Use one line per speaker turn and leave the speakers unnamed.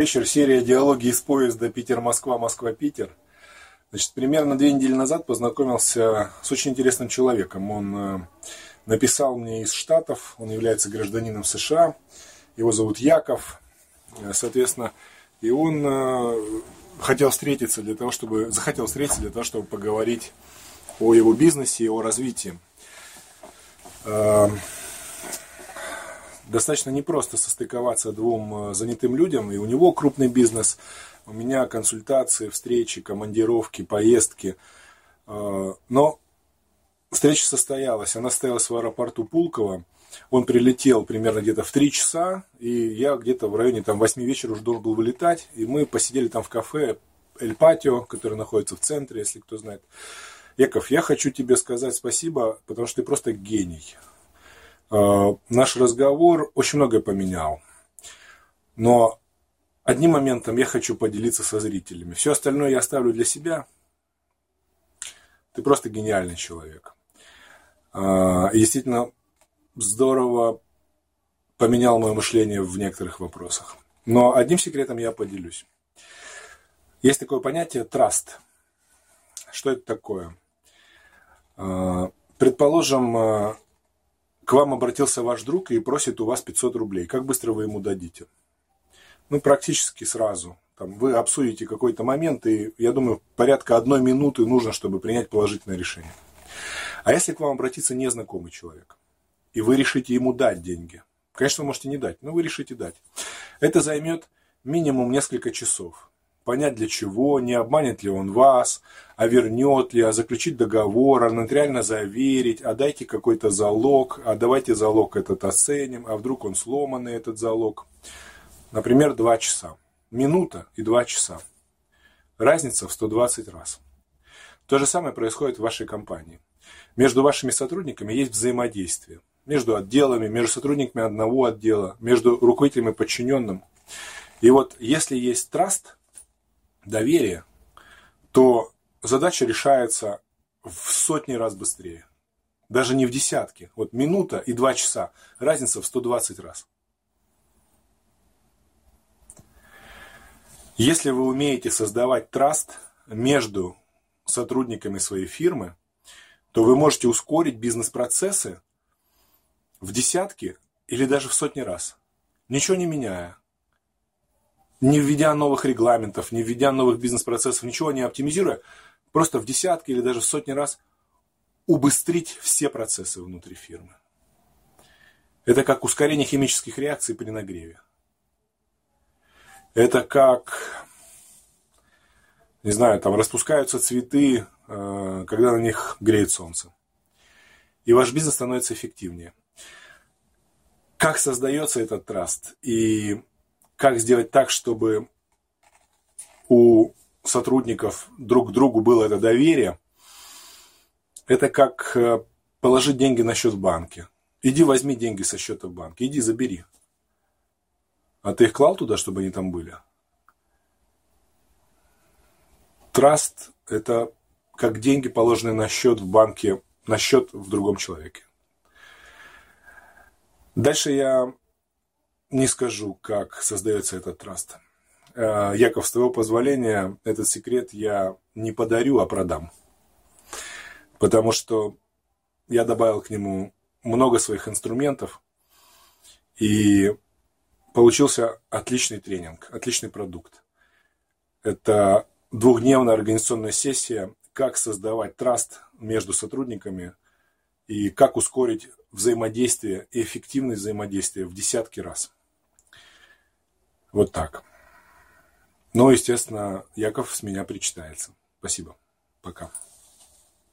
Вечер, серия диалоги из поезда Питер-Москва, Москва-Питер. Значит, примерно две недели назад познакомился с очень интересным человеком. Он э, написал мне из Штатов, он является гражданином США, его зовут Яков, э, соответственно, и он э, хотел встретиться для того, чтобы, захотел встретиться для того, чтобы поговорить о его бизнесе и о развитии достаточно непросто состыковаться двум э, занятым людям, и у него крупный бизнес, у меня консультации, встречи, командировки, поездки. Э, но встреча состоялась, она состоялась в аэропорту Пулково, он прилетел примерно где-то в 3 часа, и я где-то в районе там, 8 вечера уже должен был вылетать, и мы посидели там в кафе Эль Патио, который находится в центре, если кто знает. Яков, я хочу тебе сказать спасибо, потому что ты просто гений. Э, наш разговор очень многое поменял. Но одним моментом я хочу поделиться со зрителями. Все остальное я оставлю для себя. Ты просто гениальный человек. Э, и действительно здорово поменял мое мышление в некоторых вопросах. Но одним секретом я поделюсь. Есть такое понятие траст. Что это такое? Э, предположим, к вам обратился ваш друг и просит у вас 500 рублей. Как быстро вы ему дадите? Ну, практически сразу. Там, вы обсудите какой-то момент, и, я думаю, порядка одной минуты нужно, чтобы принять положительное решение. А если к вам обратится незнакомый человек, и вы решите ему дать деньги, конечно, вы можете не дать, но вы решите дать. Это займет минимум несколько часов понять для чего, не обманет ли он вас, а вернет ли, а заключить договор, а нотариально заверить, а дайте какой-то залог, а давайте залог этот оценим, а вдруг он сломанный, этот залог. Например, два часа. Минута и два часа. Разница в 120 раз. То же самое происходит в вашей компании. Между вашими сотрудниками есть взаимодействие. Между отделами, между сотрудниками одного отдела, между руководителем и подчиненным. И вот если есть траст – доверие, то задача решается в сотни раз быстрее. Даже не в десятки. Вот минута и два часа. Разница в 120 раз. Если вы умеете создавать траст между сотрудниками своей фирмы, то вы можете ускорить бизнес-процессы в десятки или даже в сотни раз, ничего не меняя не введя новых регламентов, не введя новых бизнес-процессов, ничего не оптимизируя, просто в десятки или даже в сотни раз убыстрить все процессы внутри фирмы. Это как ускорение химических реакций при нагреве. Это как, не знаю, там распускаются цветы, э, когда на них греет солнце. И ваш бизнес становится эффективнее. Как создается этот траст и как сделать так, чтобы у сотрудников друг к другу было это доверие, это как э, положить деньги на счет в банке. Иди возьми деньги со счета в банке, иди забери. А ты их клал туда, чтобы они там были? Траст – это как деньги, положенные на счет в банке, на счет в другом человеке. Дальше я не скажу, как создается этот траст. Э, Яков, с твоего позволения, этот секрет я не подарю, а продам. Потому что я добавил к нему много своих инструментов, и получился отличный тренинг, отличный продукт. Это двухдневная организационная сессия, как создавать траст между сотрудниками и как ускорить взаимодействие и эффективность взаимодействия в десятки раз. Вот так. Но, естественно, Яков с меня причитается. Спасибо. Пока.